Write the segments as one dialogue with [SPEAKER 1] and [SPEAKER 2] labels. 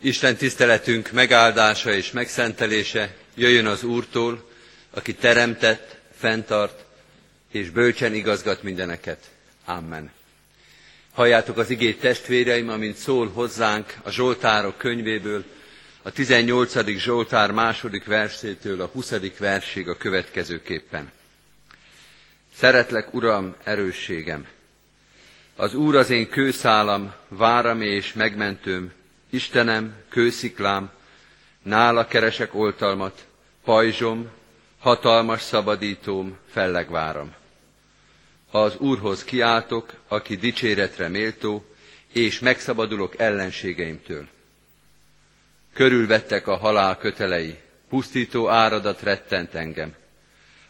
[SPEAKER 1] Isten tiszteletünk megáldása és megszentelése jöjjön az Úrtól, aki teremtett, fenntart és bölcsen igazgat mindeneket. Amen. Halljátok az igét testvéreim, amint szól hozzánk a Zsoltárok könyvéből, a 18. Zsoltár második versétől a 20. versig a következőképpen. Szeretlek, Uram, erősségem! Az Úr az én kőszálam, váram és megmentőm, Istenem, kősziklám, nála keresek oltalmat, pajzsom, hatalmas szabadítóm, fellegváram. Ha az Úrhoz kiáltok, aki dicséretre méltó, és megszabadulok ellenségeimtől. Körülvettek a halál kötelei, pusztító áradat rettent engem.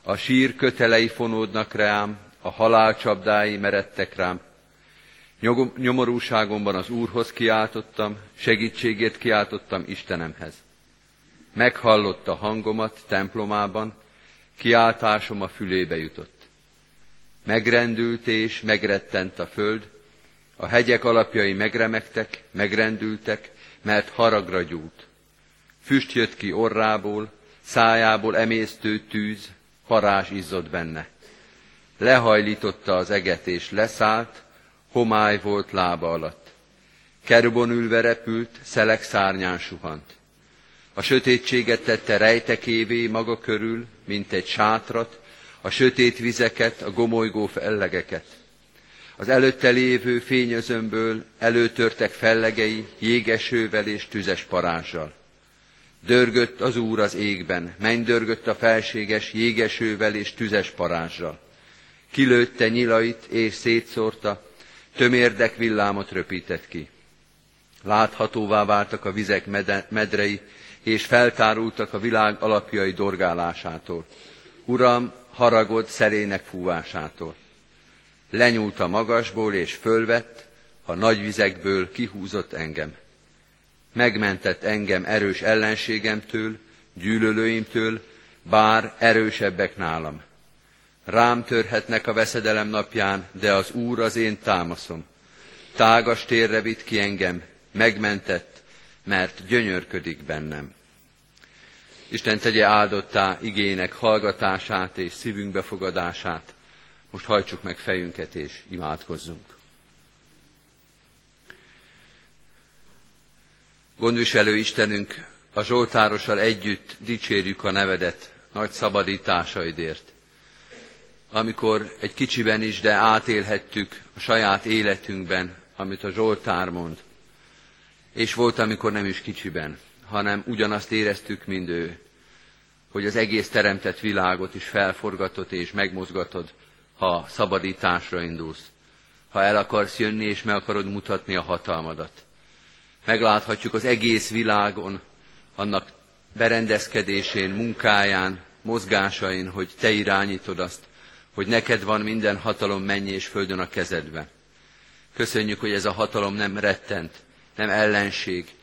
[SPEAKER 1] A sír kötelei fonódnak rám, a halál csapdái meredtek rám, Nyomorúságomban az Úrhoz kiáltottam, segítségét kiáltottam Istenemhez. Meghallotta hangomat templomában, kiáltásom a fülébe jutott. Megrendült és megrettent a föld, a hegyek alapjai megremegtek, megrendültek, mert haragra gyújt. Füst jött ki orrából, szájából emésztő tűz, parás izzott benne. Lehajlította az eget és leszállt, homály volt lába alatt. Kerubon ülve repült, szelek szárnyán suhant. A sötétséget tette rejtekévé maga körül, mint egy sátrat, a sötét vizeket, a gomolygó fellegeket. Az előtte lévő fényözömből előtörtek fellegei jégesővel és tüzes parázsal. Dörgött az Úr az égben, mennydörgött a felséges jégesővel és tüzes parázsal. Kilőtte nyilait és szétszórta, tömérdek villámot röpített ki. Láthatóvá váltak a vizek medrei, és feltárultak a világ alapjai dorgálásától. Uram, haragod szerének fúvásától. Lenyúlt a magasból, és fölvett, a nagy vizekből kihúzott engem. Megmentett engem erős ellenségemtől, gyűlölőimtől, bár erősebbek nálam. Rám törhetnek a veszedelem napján, de az Úr az én támaszom. Tágas térre vitt ki engem, megmentett, mert gyönyörködik bennem. Isten tegye áldottá igének hallgatását és szívünk befogadását. Most hajtsuk meg fejünket és imádkozzunk. Gondviselő Istenünk, a Zsoltárossal együtt dicsérjük a nevedet nagy szabadításaidért amikor egy kicsiben is, de átélhettük a saját életünkben, amit a Zsoltár mond. És volt, amikor nem is kicsiben, hanem ugyanazt éreztük, mint ő, hogy az egész teremtett világot is felforgatod és megmozgatod, ha szabadításra indulsz, ha el akarsz jönni és meg akarod mutatni a hatalmadat. Megláthatjuk az egész világon, annak berendezkedésén, munkáján, mozgásain, hogy te irányítod azt, hogy neked van minden hatalom mennyi és földön a kezedben. Köszönjük, hogy ez a hatalom nem rettent, nem ellenség,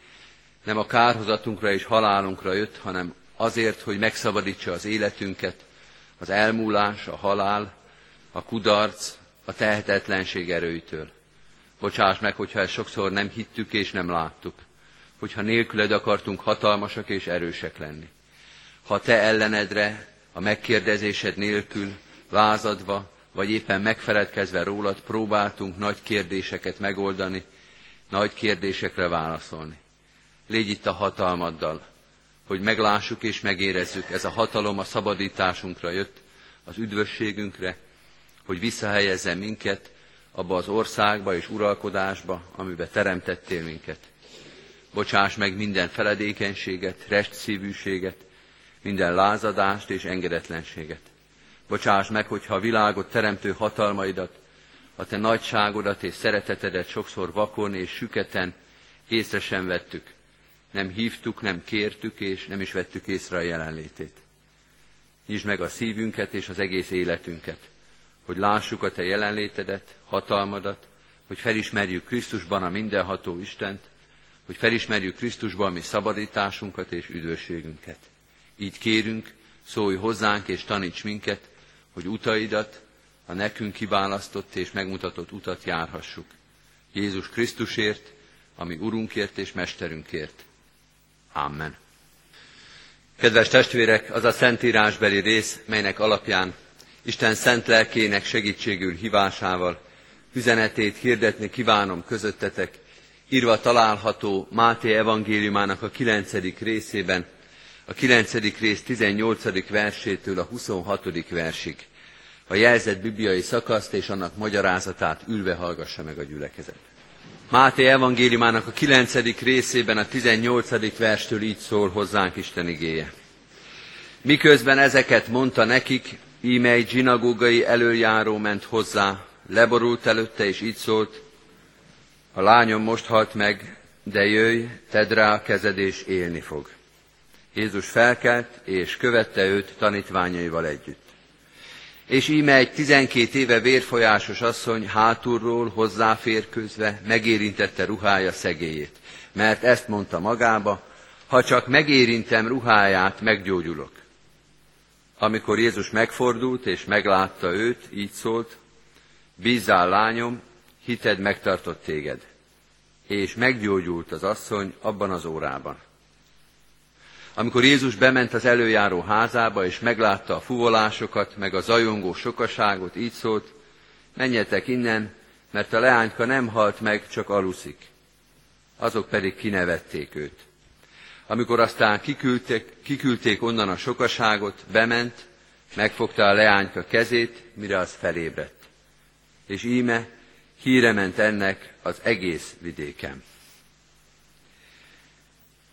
[SPEAKER 1] nem a kárhozatunkra és halálunkra jött, hanem azért, hogy megszabadítsa az életünket, az elmúlás, a halál, a kudarc, a tehetetlenség erőitől. Bocsáss meg, hogyha ezt sokszor nem hittük és nem láttuk, hogyha nélküled akartunk hatalmasak és erősek lenni. Ha te ellenedre, a megkérdezésed nélkül lázadva, vagy éppen megfeledkezve rólad próbáltunk nagy kérdéseket megoldani, nagy kérdésekre válaszolni. Légy itt a hatalmaddal, hogy meglássuk és megérezzük, ez a hatalom a szabadításunkra jött, az üdvösségünkre, hogy visszahelyezze minket abba az országba és uralkodásba, amiben teremtettél minket. Bocsáss meg minden feledékenységet, restszívűséget, minden lázadást és engedetlenséget. Bocsáss meg, hogyha a világot teremtő hatalmaidat, a te nagyságodat és szeretetedet sokszor vakon és süketen észre sem vettük. Nem hívtuk, nem kértük, és nem is vettük észre a jelenlétét. Nyisd meg a szívünket és az egész életünket, hogy lássuk a te jelenlétedet, hatalmadat, hogy felismerjük Krisztusban a mindenható Istent, hogy felismerjük Krisztusban mi szabadításunkat és üdvösségünket. Így kérünk, szólj hozzánk és taníts minket, hogy utaidat, a nekünk kiválasztott és megmutatott utat járhassuk. Jézus Krisztusért, ami Urunkért és Mesterünkért. Amen. Kedves testvérek, az a szentírásbeli rész, melynek alapján Isten szent lelkének segítségül hívásával üzenetét hirdetni kívánom közöttetek, írva található Máté evangéliumának a 9. részében, a 9. rész 18. versétől a 26. versig. A jelzett bibliai szakaszt és annak magyarázatát ülve hallgassa meg a gyülekezet. Máté evangéliumának a 9. részében a 18. verstől így szól hozzánk Isten igéje. Miközben ezeket mondta nekik, íme egy zsinagógai előjáró ment hozzá, leborult előtte, és így szólt, a lányom most halt meg, de jöjj, tedd rá a kezed, és élni fog. Jézus felkelt, és követte őt tanítványaival együtt. És íme egy tizenkét éve vérfolyásos asszony hátulról hozzáférkőzve megérintette ruhája szegélyét, mert ezt mondta magába, ha csak megérintem ruháját, meggyógyulok. Amikor Jézus megfordult és meglátta őt, így szólt, bízzál lányom, hited megtartott téged. És meggyógyult az asszony abban az órában. Amikor Jézus bement az előjáró házába, és meglátta a fuvolásokat, meg a zajongó sokaságot, így szólt, menjetek innen, mert a leányka nem halt meg, csak aluszik. Azok pedig kinevették őt. Amikor aztán kiküldték, kiküldték onnan a sokaságot, bement, megfogta a leányka kezét, mire az felébredt. És íme híre ment ennek az egész vidéken.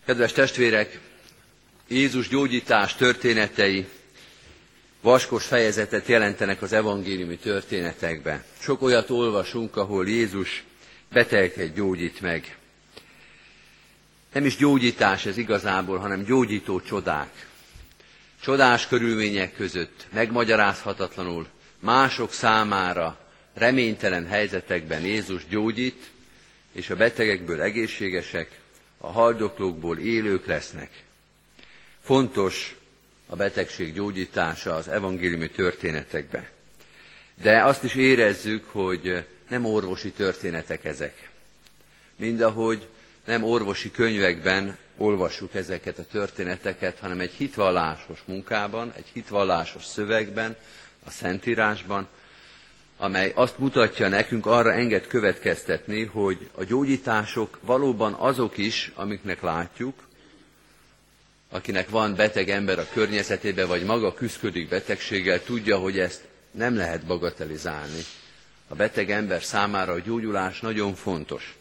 [SPEAKER 1] Kedves testvérek, Jézus gyógyítás történetei vaskos fejezetet jelentenek az evangéliumi történetekben. Sok olyat olvasunk, ahol Jézus betegeket gyógyít meg. Nem is gyógyítás ez igazából, hanem gyógyító csodák. Csodás körülmények között, megmagyarázhatatlanul, mások számára reménytelen helyzetekben Jézus gyógyít, és a betegekből egészségesek, a haldoklókból élők lesznek. Fontos a betegség gyógyítása az evangéliumi történetekben. De azt is érezzük, hogy nem orvosi történetek ezek. Mindahogy nem orvosi könyvekben olvassuk ezeket a történeteket, hanem egy hitvallásos munkában, egy hitvallásos szövegben, a Szentírásban, amely azt mutatja nekünk, arra enged következtetni, hogy a gyógyítások valóban azok is, amiknek látjuk, akinek van beteg ember a környezetében, vagy maga küzdik betegséggel, tudja, hogy ezt nem lehet bagatelizálni. A beteg ember számára a gyógyulás nagyon fontos.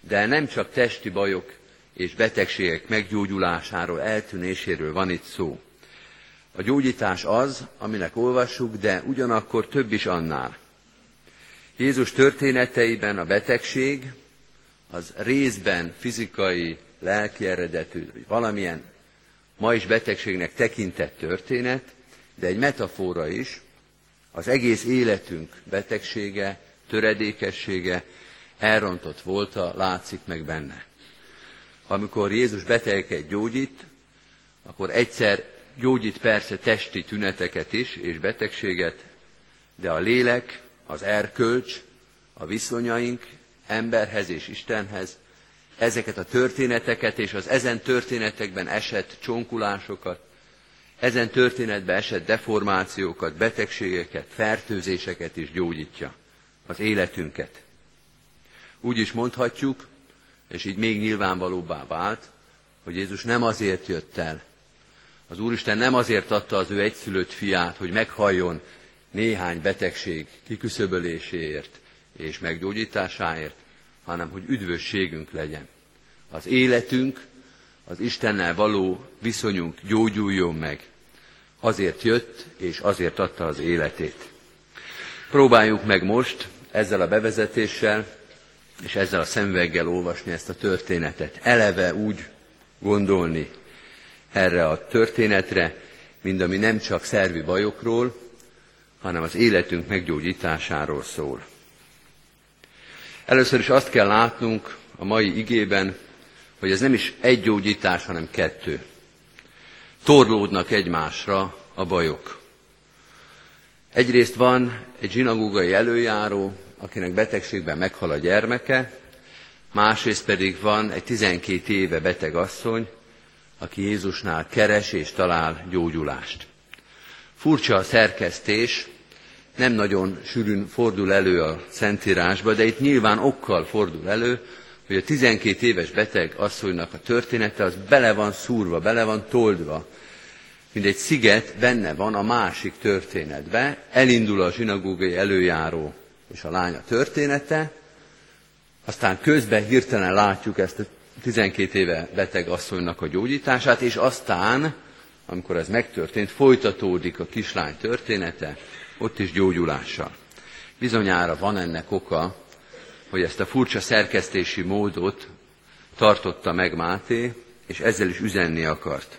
[SPEAKER 1] De nem csak testi bajok és betegségek meggyógyulásáról, eltűnéséről van itt szó. A gyógyítás az, aminek olvassuk, de ugyanakkor több is annál. Jézus történeteiben a betegség az részben fizikai, lelki eredetű, vagy valamilyen ma is betegségnek tekintett történet, de egy metafora is, az egész életünk betegsége, töredékessége, elrontott volta, látszik meg benne. Amikor Jézus betegeket gyógyít, akkor egyszer gyógyít persze testi tüneteket is, és betegséget, de a lélek, az erkölcs, a viszonyaink emberhez és Istenhez, ezeket a történeteket és az ezen történetekben esett csonkulásokat, ezen történetben esett deformációkat, betegségeket, fertőzéseket is gyógyítja az életünket. Úgy is mondhatjuk, és így még nyilvánvalóbbá vált, hogy Jézus nem azért jött el, az Úristen nem azért adta az ő egyszülött fiát, hogy meghalljon néhány betegség kiküszöböléséért és meggyógyításáért, hanem hogy üdvösségünk legyen. Az életünk, az Istennel való viszonyunk gyógyuljon meg. Azért jött, és azért adta az életét. Próbáljuk meg most ezzel a bevezetéssel és ezzel a szemveggel olvasni ezt a történetet. Eleve úgy gondolni erre a történetre, mint ami nem csak szervi bajokról, hanem az életünk meggyógyításáról szól. Először is azt kell látnunk a mai igében, hogy ez nem is egy gyógyítás, hanem kettő. Torlódnak egymásra a bajok. Egyrészt van egy zsinagógai előjáró, akinek betegségben meghal a gyermeke, másrészt pedig van egy 12 éve beteg asszony, aki Jézusnál keres és talál gyógyulást. Furcsa a szerkesztés, nem nagyon sűrűn fordul elő a Szentírásba, de itt nyilván okkal fordul elő, hogy a 12 éves beteg asszonynak a története az bele van szúrva, bele van toldva, mint egy sziget benne van a másik történetbe, elindul a zsinagógai előjáró és a lánya története, aztán közben hirtelen látjuk ezt a 12 éve beteg asszonynak a gyógyítását, és aztán, amikor ez megtörtént, folytatódik a kislány története, ott is gyógyulással. Bizonyára van ennek oka, hogy ezt a furcsa szerkesztési módot tartotta meg Máté, és ezzel is üzenni akart.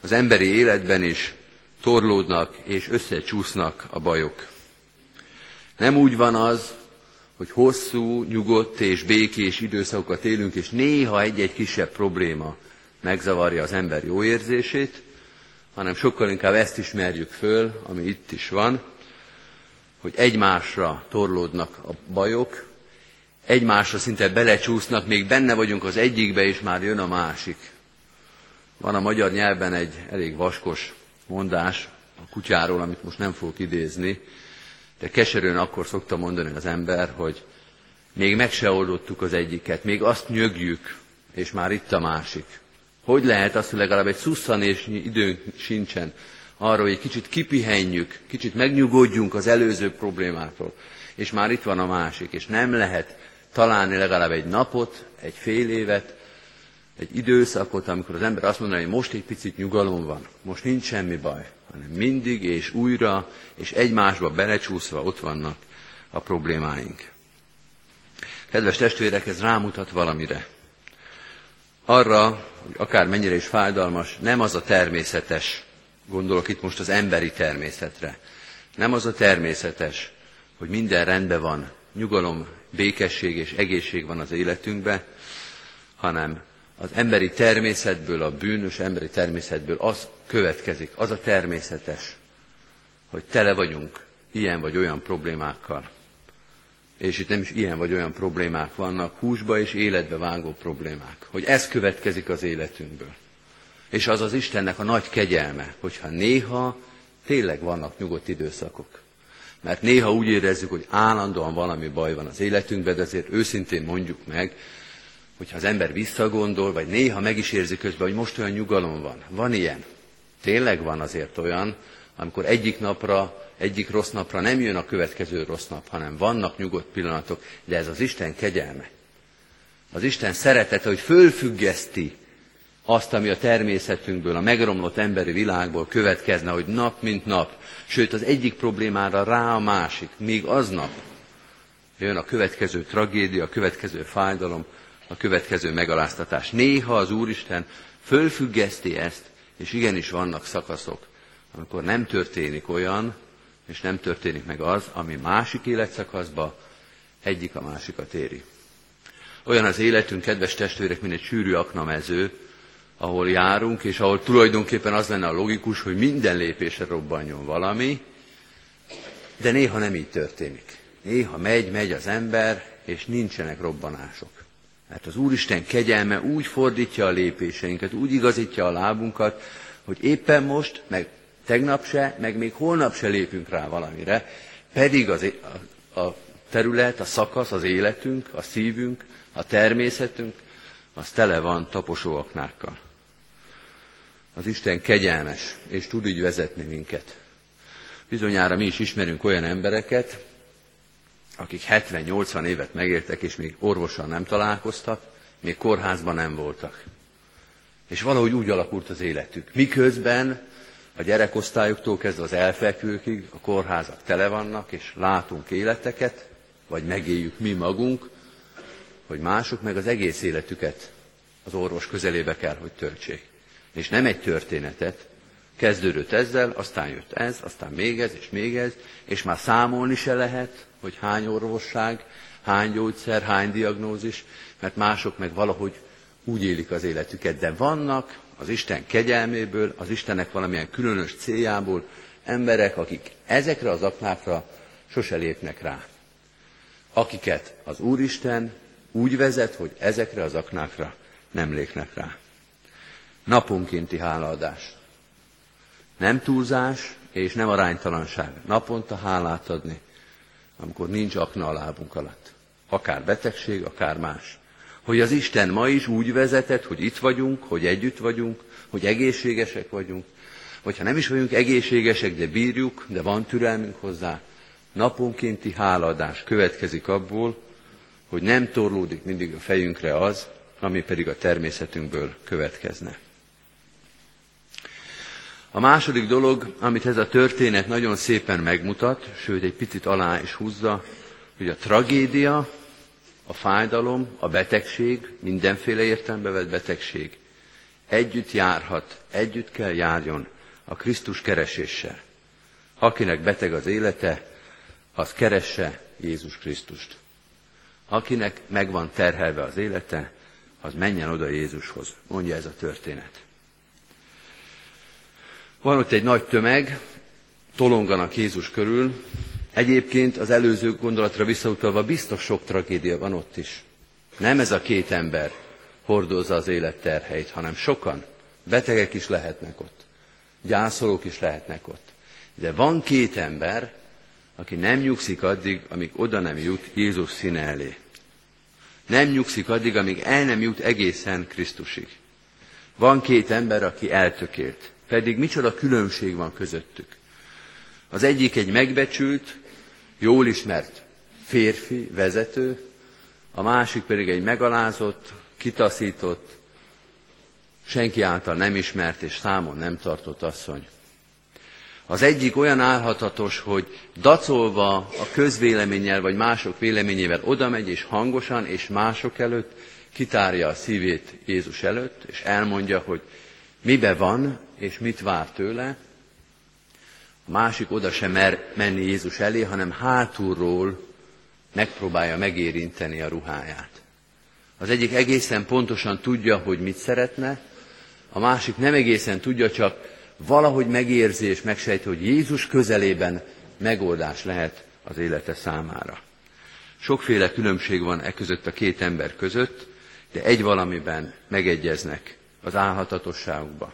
[SPEAKER 1] Az emberi életben is torlódnak és összecsúsznak a bajok. Nem úgy van az, hogy hosszú, nyugodt és békés időszakokat élünk, és néha egy-egy kisebb probléma megzavarja az ember jó érzését, hanem sokkal inkább ezt ismerjük föl, ami itt is van, hogy egymásra torlódnak a bajok, egymásra szinte belecsúsznak, még benne vagyunk az egyikbe, és már jön a másik. Van a magyar nyelven egy elég vaskos mondás a kutyáról, amit most nem fogok idézni, de keserűen akkor szokta mondani az ember, hogy még meg se oldottuk az egyiket, még azt nyögjük, és már itt a másik. Hogy lehet az, hogy legalább egy szusszanésnyi időnk sincsen arra, hogy egy kicsit kipihenjük, kicsit megnyugodjunk az előző problémától, és már itt van a másik, és nem lehet találni legalább egy napot, egy fél évet, egy időszakot, amikor az ember azt mondaná, hogy most egy picit nyugalom van, most nincs semmi baj, hanem mindig és újra és egymásba belecsúszva ott vannak a problémáink. Kedves testvérek, ez rámutat valamire. Arra, hogy akár mennyire is fájdalmas, nem az a természetes, gondolok itt most az emberi természetre, nem az a természetes, hogy minden rendben van, nyugalom, békesség és egészség van az életünkben, hanem az emberi természetből, a bűnös emberi természetből az következik, az a természetes, hogy tele vagyunk ilyen vagy olyan problémákkal. És itt nem is ilyen vagy olyan problémák vannak, húsba és életbe vágó problémák. Hogy ez következik az életünkből. És az az Istennek a nagy kegyelme, hogyha néha tényleg vannak nyugodt időszakok. Mert néha úgy érezzük, hogy állandóan valami baj van az életünkben, de azért őszintén mondjuk meg, hogyha az ember visszagondol, vagy néha meg is érzi közben, hogy most olyan nyugalom van. Van ilyen. Tényleg van azért olyan, amikor egyik napra, egyik rossz napra nem jön a következő rossz nap, hanem vannak nyugodt pillanatok, de ez az Isten kegyelme. Az Isten szeretete, hogy fölfüggeszti azt, ami a természetünkből, a megromlott emberi világból következne, hogy nap mint nap, sőt az egyik problémára rá a másik, még aznap jön a következő tragédia, a következő fájdalom, a következő megaláztatás. Néha az Úristen fölfüggeszti ezt, és igenis vannak szakaszok, amikor nem történik olyan, és nem történik meg az, ami másik életszakaszba egyik a másikat éri. Olyan az életünk, kedves testvérek, mint egy sűrű aknamező, ahol járunk, és ahol tulajdonképpen az lenne a logikus, hogy minden lépésre robbanjon valami, de néha nem így történik. Néha megy, megy az ember, és nincsenek robbanások. Mert az Úristen kegyelme úgy fordítja a lépéseinket, úgy igazítja a lábunkat, hogy éppen most, meg tegnap se, meg még holnap se lépünk rá valamire, pedig az, a, a terület, a szakasz, az életünk, a szívünk, a természetünk, az tele van taposóaknákkal. Az Isten kegyelmes, és tud így vezetni minket. Bizonyára mi is ismerünk olyan embereket, akik 70-80 évet megértek, és még orvossal nem találkoztak, még kórházban nem voltak. És valahogy úgy alakult az életük. Miközben a gyerekosztályoktól kezdve az elfekvőkig a kórházak tele vannak, és látunk életeket, vagy megéljük mi magunk, hogy mások meg az egész életüket az orvos közelébe kell, hogy töltsék. És nem egy történetet, kezdődött ezzel, aztán jött ez, aztán még ez, és még ez, és már számolni se lehet, hogy hány orvosság, hány gyógyszer, hány diagnózis, mert mások meg valahogy úgy élik az életüket, de vannak az Isten kegyelméből, az Istennek valamilyen különös céljából emberek, akik ezekre az aknákra sose lépnek rá. Akiket az Úristen úgy vezet, hogy ezekre az aknákra nem lépnek rá. Naponkénti hálaadás. Nem túlzás és nem aránytalanság. Naponta hálát adni, amikor nincs akna a lábunk alatt. Akár betegség, akár más. Hogy az Isten ma is úgy vezetett, hogy itt vagyunk, hogy együtt vagyunk, hogy egészségesek vagyunk, vagy ha nem is vagyunk egészségesek, de bírjuk, de van türelmünk hozzá, naponkénti hálaadás következik abból, hogy nem torlódik mindig a fejünkre az, ami pedig a természetünkből következne. A második dolog, amit ez a történet nagyon szépen megmutat, sőt egy picit alá is húzza, hogy a tragédia, a fájdalom, a betegség, mindenféle értelembe vett betegség együtt járhat, együtt kell járjon a Krisztus kereséssel. Akinek beteg az élete, az keresse Jézus Krisztust. Akinek megvan terhelve az élete, az menjen oda Jézushoz, mondja ez a történet. Van ott egy nagy tömeg, tolonganak Jézus körül. Egyébként az előző gondolatra visszautalva biztos sok tragédia van ott is. Nem ez a két ember hordozza az élet terheit, hanem sokan, betegek is lehetnek ott, gyászolók is lehetnek ott. De van két ember, aki nem nyugszik addig, amíg oda nem jut Jézus színe elé. Nem nyugszik addig, amíg el nem jut egészen Krisztusig. Van két ember, aki eltökélt. Pedig micsoda különbség van közöttük. Az egyik egy megbecsült, jól ismert férfi, vezető, a másik pedig egy megalázott, kitaszított, senki által nem ismert és számon nem tartott asszony. Az egyik olyan álhatatos, hogy dacolva a közvéleménnyel vagy mások véleményével oda megy és hangosan és mások előtt kitárja a szívét Jézus előtt, és elmondja, hogy mibe van, és mit vár tőle. Másik oda sem mer menni Jézus elé, hanem hátulról megpróbálja megérinteni a ruháját. Az egyik egészen pontosan tudja, hogy mit szeretne, a másik nem egészen tudja, csak valahogy megérzi és megsejti, hogy Jézus közelében megoldás lehet az élete számára. Sokféle különbség van e között a két ember között, de egy valamiben megegyeznek az álhatatosságukba,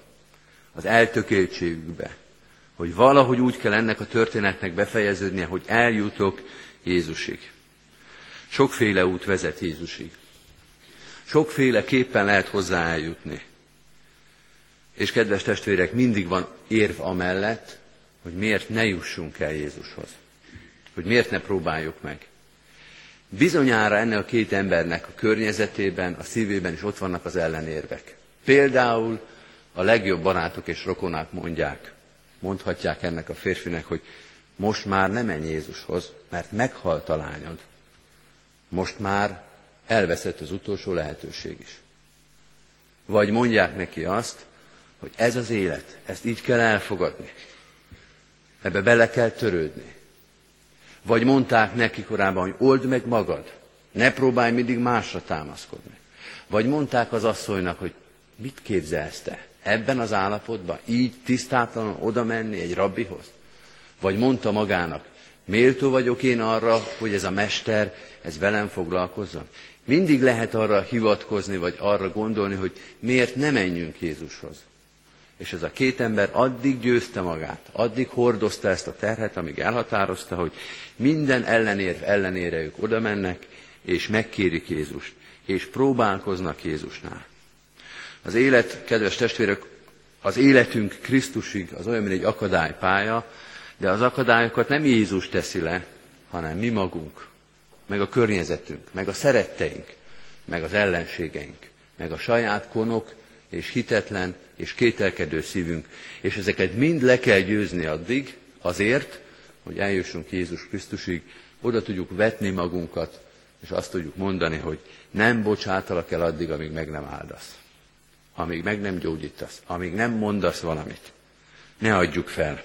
[SPEAKER 1] az eltökéltségükbe, hogy valahogy úgy kell ennek a történetnek befejeződnie, hogy eljutok Jézusig. Sokféle út vezet Jézusig. Sokféle képpen lehet hozzá eljutni. És kedves testvérek, mindig van érv amellett, hogy miért ne jussunk el Jézushoz. Hogy miért ne próbáljuk meg. Bizonyára ennek a két embernek a környezetében, a szívében is ott vannak az ellenérvek. Például a legjobb barátok és rokonák mondják, mondhatják ennek a férfinek, hogy most már nem menj Jézushoz, mert meghalt a lányod. Most már elveszett az utolsó lehetőség is. Vagy mondják neki azt, hogy ez az élet, ezt így kell elfogadni. Ebbe bele kell törődni. Vagy mondták neki korábban, hogy old meg magad, ne próbálj mindig másra támaszkodni. Vagy mondták az asszonynak, hogy mit képzelsz te? Ebben az állapotban így tisztátlanul oda menni egy rabbihoz? Vagy mondta magának, méltó vagyok én arra, hogy ez a mester, ez velem foglalkozzon? Mindig lehet arra hivatkozni, vagy arra gondolni, hogy miért ne menjünk Jézushoz. És ez a két ember addig győzte magát, addig hordozta ezt a terhet, amíg elhatározta, hogy minden ellenérv ellenére ők oda mennek, és megkérik Jézust, és próbálkoznak Jézusnál. Az élet, kedves testvérek, az életünk Krisztusig az olyan, mint egy akadálypálya, de az akadályokat nem Jézus teszi le, hanem mi magunk, meg a környezetünk, meg a szeretteink, meg az ellenségeink, meg a saját konok és hitetlen és kételkedő szívünk. És ezeket mind le kell győzni addig, azért, hogy eljussunk Jézus Krisztusig, oda tudjuk vetni magunkat, és azt tudjuk mondani, hogy nem bocsátalak el addig, amíg meg nem áldasz amíg meg nem gyógyítasz, amíg nem mondasz valamit. Ne adjuk fel,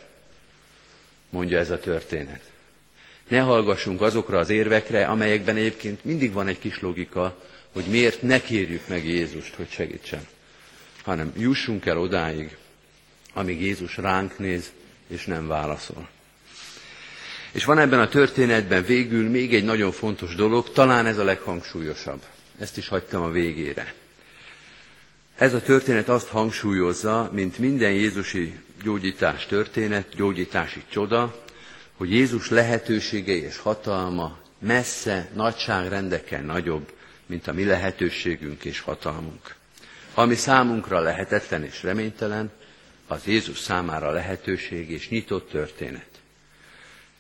[SPEAKER 1] mondja ez a történet. Ne hallgassunk azokra az érvekre, amelyekben egyébként mindig van egy kis logika, hogy miért ne kérjük meg Jézust, hogy segítsen, hanem jussunk el odáig, amíg Jézus ránk néz, és nem válaszol. És van ebben a történetben végül még egy nagyon fontos dolog, talán ez a leghangsúlyosabb. Ezt is hagytam a végére. Ez a történet azt hangsúlyozza, mint minden Jézusi gyógyítás történet, gyógyítási csoda, hogy Jézus lehetőségei és hatalma messze, nagyságrendekkel nagyobb, mint a mi lehetőségünk és hatalmunk. Ami számunkra lehetetlen és reménytelen, az Jézus számára lehetőség és nyitott történet.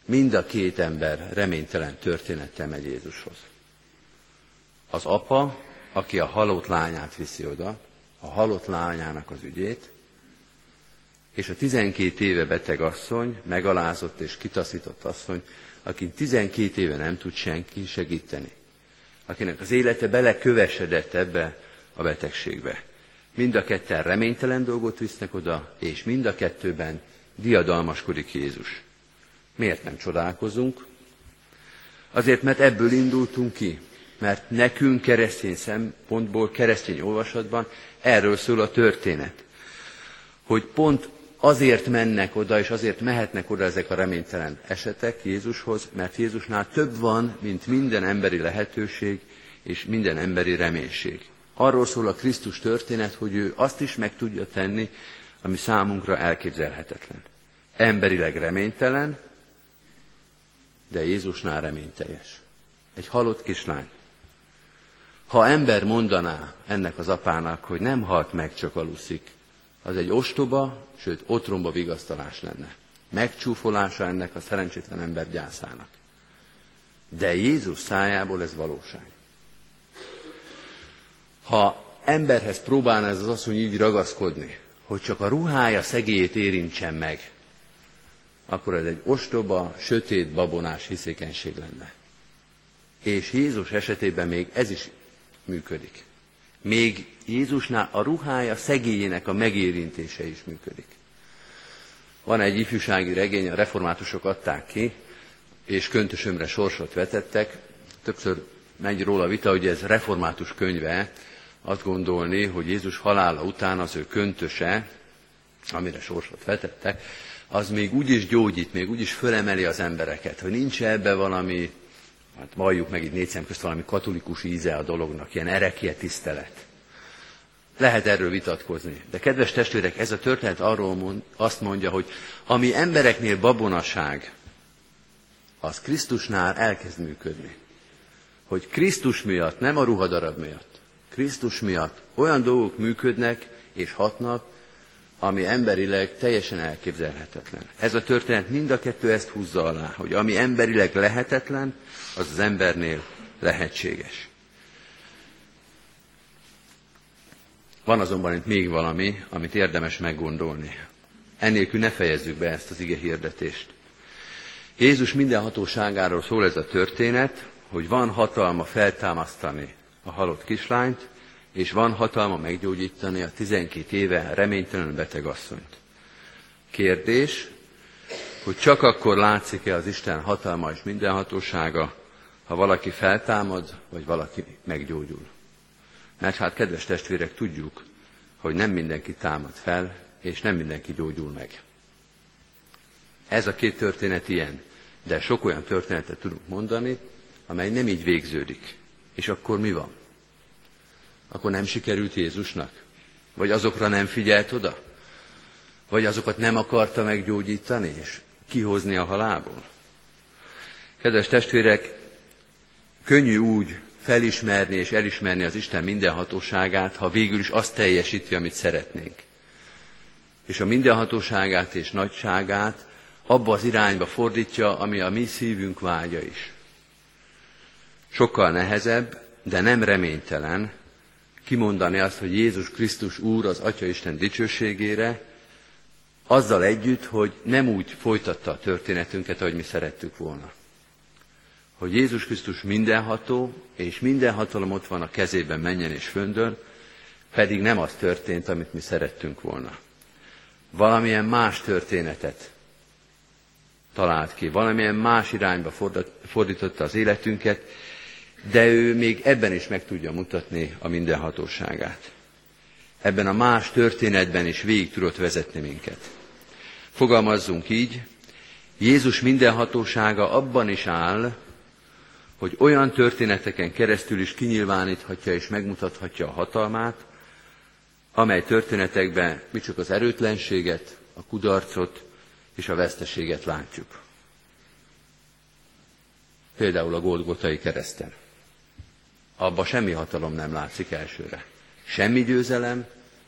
[SPEAKER 1] Mind a két ember reménytelen történettel megy Jézushoz. Az apa, aki a halott lányát viszi oda, a halott lányának az ügyét, és a 12 éve beteg asszony, megalázott és kitaszított asszony, aki 12 éve nem tud senki segíteni, akinek az élete belekövesedett ebbe a betegségbe. Mind a ketten reménytelen dolgot visznek oda, és mind a kettőben diadalmaskodik Jézus. Miért nem csodálkozunk? Azért, mert ebből indultunk ki, mert nekünk keresztény szempontból, keresztény olvasatban erről szól a történet. Hogy pont azért mennek oda, és azért mehetnek oda ezek a reménytelen esetek Jézushoz, mert Jézusnál több van, mint minden emberi lehetőség és minden emberi reménység. Arról szól a Krisztus történet, hogy ő azt is meg tudja tenni, ami számunkra elképzelhetetlen. Emberileg reménytelen, de Jézusnál reményteljes. Egy halott kislány. Ha ember mondaná ennek az apának, hogy nem halt meg, csak aluszik, az egy ostoba, sőt otromba vigasztalás lenne. Megcsúfolása ennek a szerencsétlen ember gyászának. De Jézus szájából ez valóság. Ha emberhez próbálna ez az asszony így ragaszkodni, hogy csak a ruhája szegélyét érintsen meg, akkor ez egy ostoba, sötét, babonás hiszékenység lenne. És Jézus esetében még ez is működik. Még Jézusnál a ruhája szegélyének a megérintése is működik. Van egy ifjúsági regény, a reformátusok adták ki, és köntösömre sorsot vetettek. Többször megy róla vita, hogy ez református könyve, azt gondolni, hogy Jézus halála után az ő köntöse, amire sorsot vetettek, az még úgy is gyógyít, még úgy is fölemeli az embereket, hogy nincs ebbe valami, hát valljuk meg itt négy szem közt valami katolikus íze a dolognak, ilyen erekie tisztelet. Lehet erről vitatkozni. De kedves testvérek, ez a történet arról mond, azt mondja, hogy ami embereknél babonaság, az Krisztusnál elkezd működni. Hogy Krisztus miatt, nem a ruhadarab miatt, Krisztus miatt olyan dolgok működnek és hatnak, ami emberileg teljesen elképzelhetetlen. Ez a történet mind a kettő ezt húzza alá, hogy ami emberileg lehetetlen, az az embernél lehetséges. Van azonban itt még valami, amit érdemes meggondolni. Ennélkül ne fejezzük be ezt az ige hirdetést. Jézus minden hatóságáról szól ez a történet, hogy van hatalma feltámasztani a halott kislányt, és van hatalma meggyógyítani a 12 éve reménytelen beteg asszonyt. Kérdés, hogy csak akkor látszik-e az Isten hatalma és mindenhatósága, ha valaki feltámad, vagy valaki meggyógyul. Mert hát, kedves testvérek, tudjuk, hogy nem mindenki támad fel, és nem mindenki gyógyul meg. Ez a két történet ilyen, de sok olyan történetet tudunk mondani, amely nem így végződik. És akkor mi van? Akkor nem sikerült Jézusnak? Vagy azokra nem figyelt oda? Vagy azokat nem akarta meggyógyítani és kihozni a halálból? Kedves testvérek, könnyű úgy felismerni és elismerni az Isten mindenhatóságát, ha végül is azt teljesíti, amit szeretnénk. És a mindenhatóságát és nagyságát abba az irányba fordítja, ami a mi szívünk vágya is. Sokkal nehezebb, de nem reménytelen kimondani azt, hogy Jézus Krisztus Úr az Atya Isten dicsőségére, azzal együtt, hogy nem úgy folytatta a történetünket, ahogy mi szerettük volna hogy Jézus Krisztus mindenható, és minden hatalom ott van a kezében menjen és föndön, pedig nem az történt, amit mi szerettünk volna. Valamilyen más történetet talált ki, valamilyen más irányba fordította az életünket, de ő még ebben is meg tudja mutatni a mindenhatóságát. Ebben a más történetben is végig tudott vezetni minket. Fogalmazzunk így, Jézus mindenhatósága abban is áll, hogy olyan történeteken keresztül is kinyilváníthatja és megmutathatja a hatalmát, amely történetekben mi csak az erőtlenséget, a kudarcot és a veszteséget látjuk. Például a Golgotai kereszten. Abba semmi hatalom nem látszik elsőre. Semmi győzelem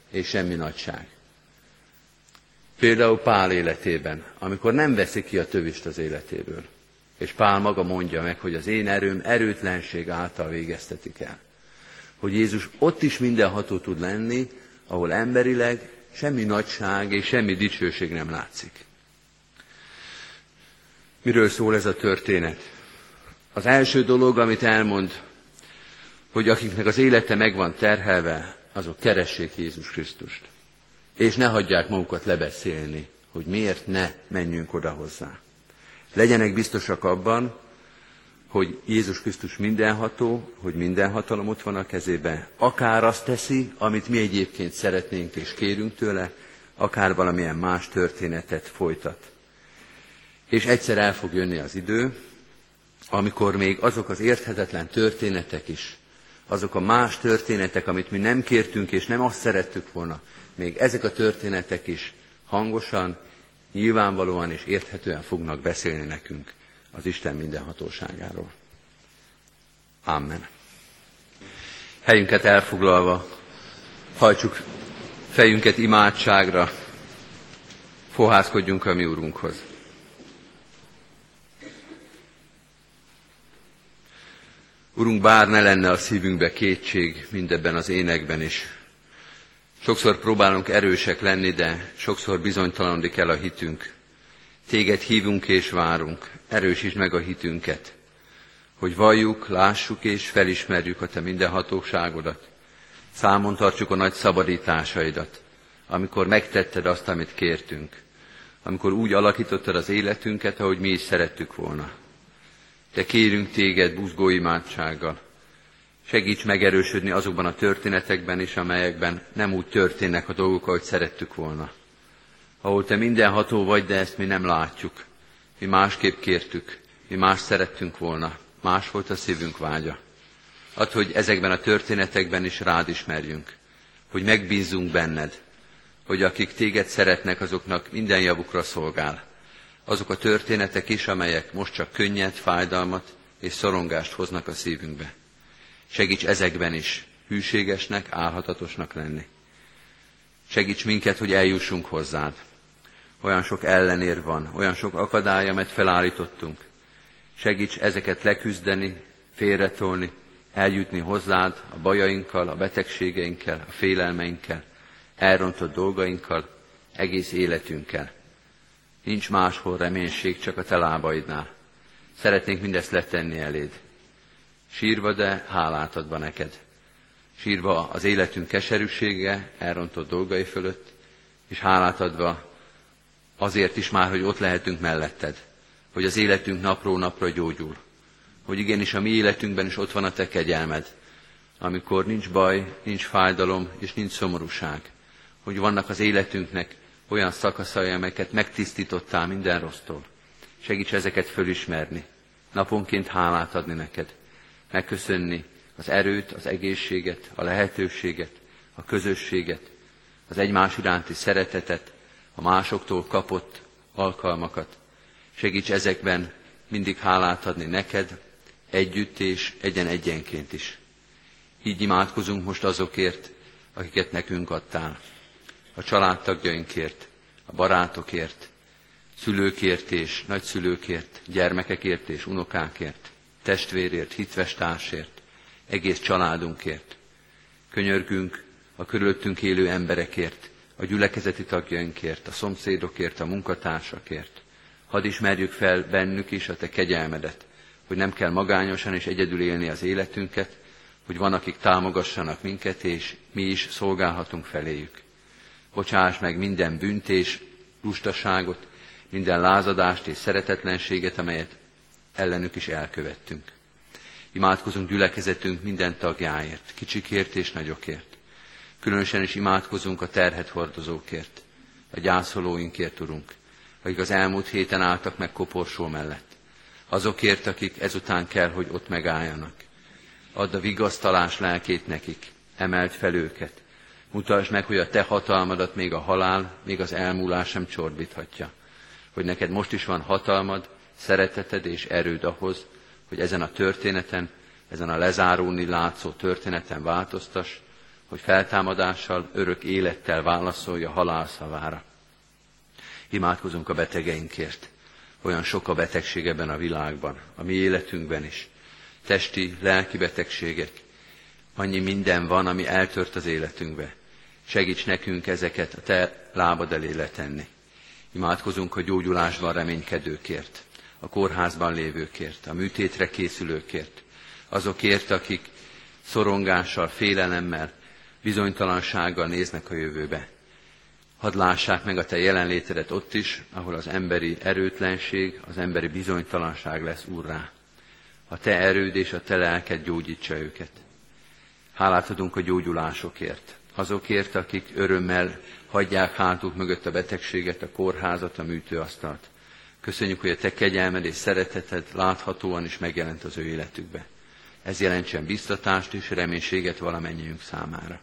[SPEAKER 1] és semmi nagyság. Például Pál életében, amikor nem veszi ki a tövist az életéből. És Pál maga mondja meg, hogy az én erőm erőtlenség által végeztetik el. Hogy Jézus ott is mindenható tud lenni, ahol emberileg semmi nagyság és semmi dicsőség nem látszik. Miről szól ez a történet? Az első dolog, amit elmond, hogy akiknek az élete meg van terhelve, azok keressék Jézus Krisztust. És ne hagyják magukat lebeszélni, hogy miért ne menjünk oda hozzá. Legyenek biztosak abban, hogy Jézus Krisztus mindenható, hogy minden hatalom ott van a kezében. Akár azt teszi, amit mi egyébként szeretnénk és kérünk tőle, akár valamilyen más történetet folytat. És egyszer el fog jönni az idő, amikor még azok az érthetetlen történetek is, azok a más történetek, amit mi nem kértünk és nem azt szerettük volna, még ezek a történetek is hangosan, nyilvánvalóan és érthetően fognak beszélni nekünk az Isten mindenhatóságáról. Amen. Helyünket elfoglalva, hajtsuk fejünket imádságra, fohászkodjunk a mi Úrunkhoz. Urunk, bár ne lenne a szívünkbe kétség mindebben az énekben is. Sokszor próbálunk erősek lenni, de sokszor bizonytalanodik el a hitünk. Téged hívunk és várunk, erősítsd meg a hitünket, hogy valljuk, lássuk és felismerjük a Te mindenhatóságodat. Számon tartsuk a nagy szabadításaidat, amikor megtetted azt, amit kértünk, amikor úgy alakítottad az életünket, ahogy mi is szerettük volna. De kérünk téged buzgó imádsággal. Segíts megerősödni azokban a történetekben is, amelyekben nem úgy történnek a dolgok, ahogy szerettük volna. Ahol te mindenható vagy, de ezt mi nem látjuk. Mi másképp kértük, mi más szerettünk volna, más volt a szívünk vágya. Add, hogy ezekben a történetekben is rád ismerjünk, hogy megbízunk benned, hogy akik téged szeretnek, azoknak minden javukra szolgál, azok a történetek is, amelyek most csak könnyed, fájdalmat és szorongást hoznak a szívünkbe. Segíts ezekben is hűségesnek, álhatatosnak lenni. Segíts minket, hogy eljussunk hozzád. Olyan sok ellenér van, olyan sok akadály, amit felállítottunk. Segíts ezeket leküzdeni, félretolni, eljutni hozzád a bajainkkal, a betegségeinkkel, a félelmeinkkel, elrontott dolgainkkal, egész életünkkel. Nincs máshol reménység, csak a te lábaidnál. Szeretnénk mindezt letenni eléd. Sírva, de hálát adva neked. Sírva az életünk keserűsége, elrontott dolgai fölött, és hálát adva azért is már, hogy ott lehetünk melletted. Hogy az életünk napról napra gyógyul. Hogy igenis a mi életünkben is ott van a te kegyelmed. Amikor nincs baj, nincs fájdalom és nincs szomorúság. Hogy vannak az életünknek olyan szakaszai, amelyeket megtisztítottál minden rossztól. Segíts ezeket fölismerni, naponként hálát adni neked, megköszönni az erőt, az egészséget, a lehetőséget, a közösséget, az egymás iránti szeretetet, a másoktól kapott alkalmakat. Segíts ezekben mindig hálát adni neked, együtt és egyen-egyenként is. Így imádkozunk most azokért, akiket nekünk adtál a családtagjainkért, a barátokért, szülőkért és nagyszülőkért, gyermekekért és unokákért, testvérért, hitves társért, egész családunkért. Könyörgünk a körülöttünk élő emberekért, a gyülekezeti tagjainkért, a szomszédokért, a munkatársakért. Hadd ismerjük fel bennük is a Te kegyelmedet, hogy nem kell magányosan és egyedül élni az életünket, hogy van, akik támogassanak minket, és mi is szolgálhatunk feléjük bocsáss meg minden büntés, lustaságot, minden lázadást és szeretetlenséget, amelyet ellenük is elkövettünk. Imádkozunk gyülekezetünk minden tagjáért, kicsikért és nagyokért. Különösen is imádkozunk a terhet hordozókért, a gyászolóinkért, Urunk, akik az elmúlt héten álltak meg koporsó mellett. Azokért, akik ezután kell, hogy ott megálljanak. Add a vigasztalás lelkét nekik, emelt fel őket, Mutasd meg, hogy a te hatalmadat még a halál, még az elmúlás sem csorbíthatja. Hogy neked most is van hatalmad, szereteted és erőd ahhoz, hogy ezen a történeten, ezen a lezárulni látszó történeten változtass, hogy feltámadással, örök élettel válaszolja halál szavára. Imádkozunk a betegeinkért. Olyan sok a betegség ebben a világban, a mi életünkben is. Testi, lelki betegségek. Annyi minden van, ami eltört az életünkbe. Segíts nekünk ezeket a te lábad elé letenni. Imádkozunk a gyógyulásban reménykedőkért, a kórházban lévőkért, a műtétre készülőkért, azokért, akik szorongással, félelemmel, bizonytalansággal néznek a jövőbe. Hadd lássák meg a Te jelenlétedet ott is, ahol az emberi erőtlenség, az emberi bizonytalanság lesz úrrá. A Te erőd és a Te lelked gyógyítsa őket. Hálát adunk a gyógyulásokért, azokért, akik örömmel hagyják hátuk mögött a betegséget, a kórházat, a műtőasztalt. Köszönjük, hogy a Te kegyelmed és szereteted láthatóan is megjelent az ő életükbe. Ez jelentsen biztatást és reménységet valamennyiünk számára.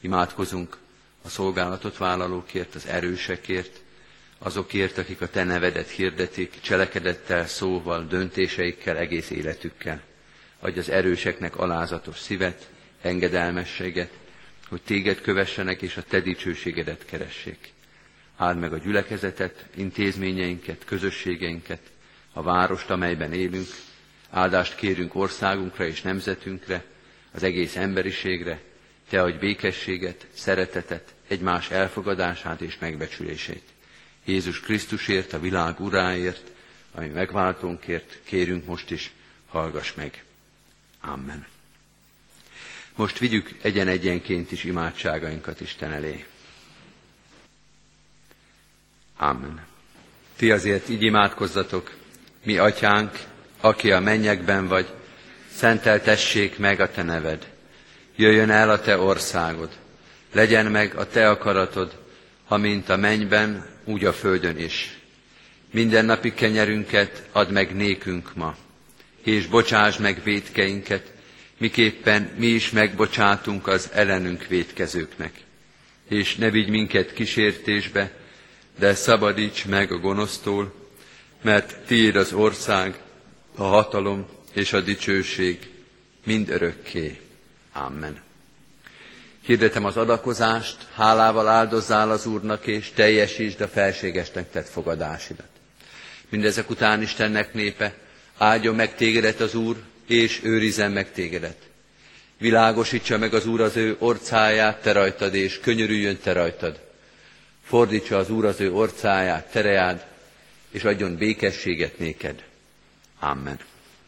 [SPEAKER 1] Imádkozunk a szolgálatot vállalókért, az erősekért, azokért, akik a te nevedet hirdetik, cselekedettel, szóval, döntéseikkel, egész életükkel. Adj az erőseknek alázatos szívet, engedelmességet, hogy téged kövessenek és a te dicsőségedet keressék. Áld meg a gyülekezetet, intézményeinket, közösségeinket, a várost, amelyben élünk. Áldást kérünk országunkra és nemzetünkre, az egész emberiségre, te adj békességet, szeretetet, egymás elfogadását és megbecsülését. Jézus Krisztusért, a világ uráért, ami megváltónkért, kérünk most is, hallgass meg. Amen. Most vigyük egyen-egyenként is imádságainkat Isten elé. Amen. Ti azért így imádkozzatok, mi atyánk, aki a mennyekben vagy, szenteltessék meg a te neved jöjjön el a te országod, legyen meg a te akaratod, amint a mennyben, úgy a földön is. Minden napi kenyerünket add meg nékünk ma, és bocsáss meg védkeinket, miképpen mi is megbocsátunk az ellenünk védkezőknek. És ne vigy minket kísértésbe, de szabadíts meg a gonosztól, mert tiéd az ország, a hatalom és a dicsőség mind örökké. Amen. Hirdetem az adakozást, hálával áldozzál az Úrnak, és teljesítsd a felségesnek tett fogadásidat. Mindezek után Istennek népe, áldjon meg tégedet az Úr, és őrizzen meg tégedet. Világosítsa meg az Úr az ő orcáját te rajtad, és könyörüljön te rajtad. Fordítsa az Úr az ő orcáját, tereád, és adjon békességet néked. Amen.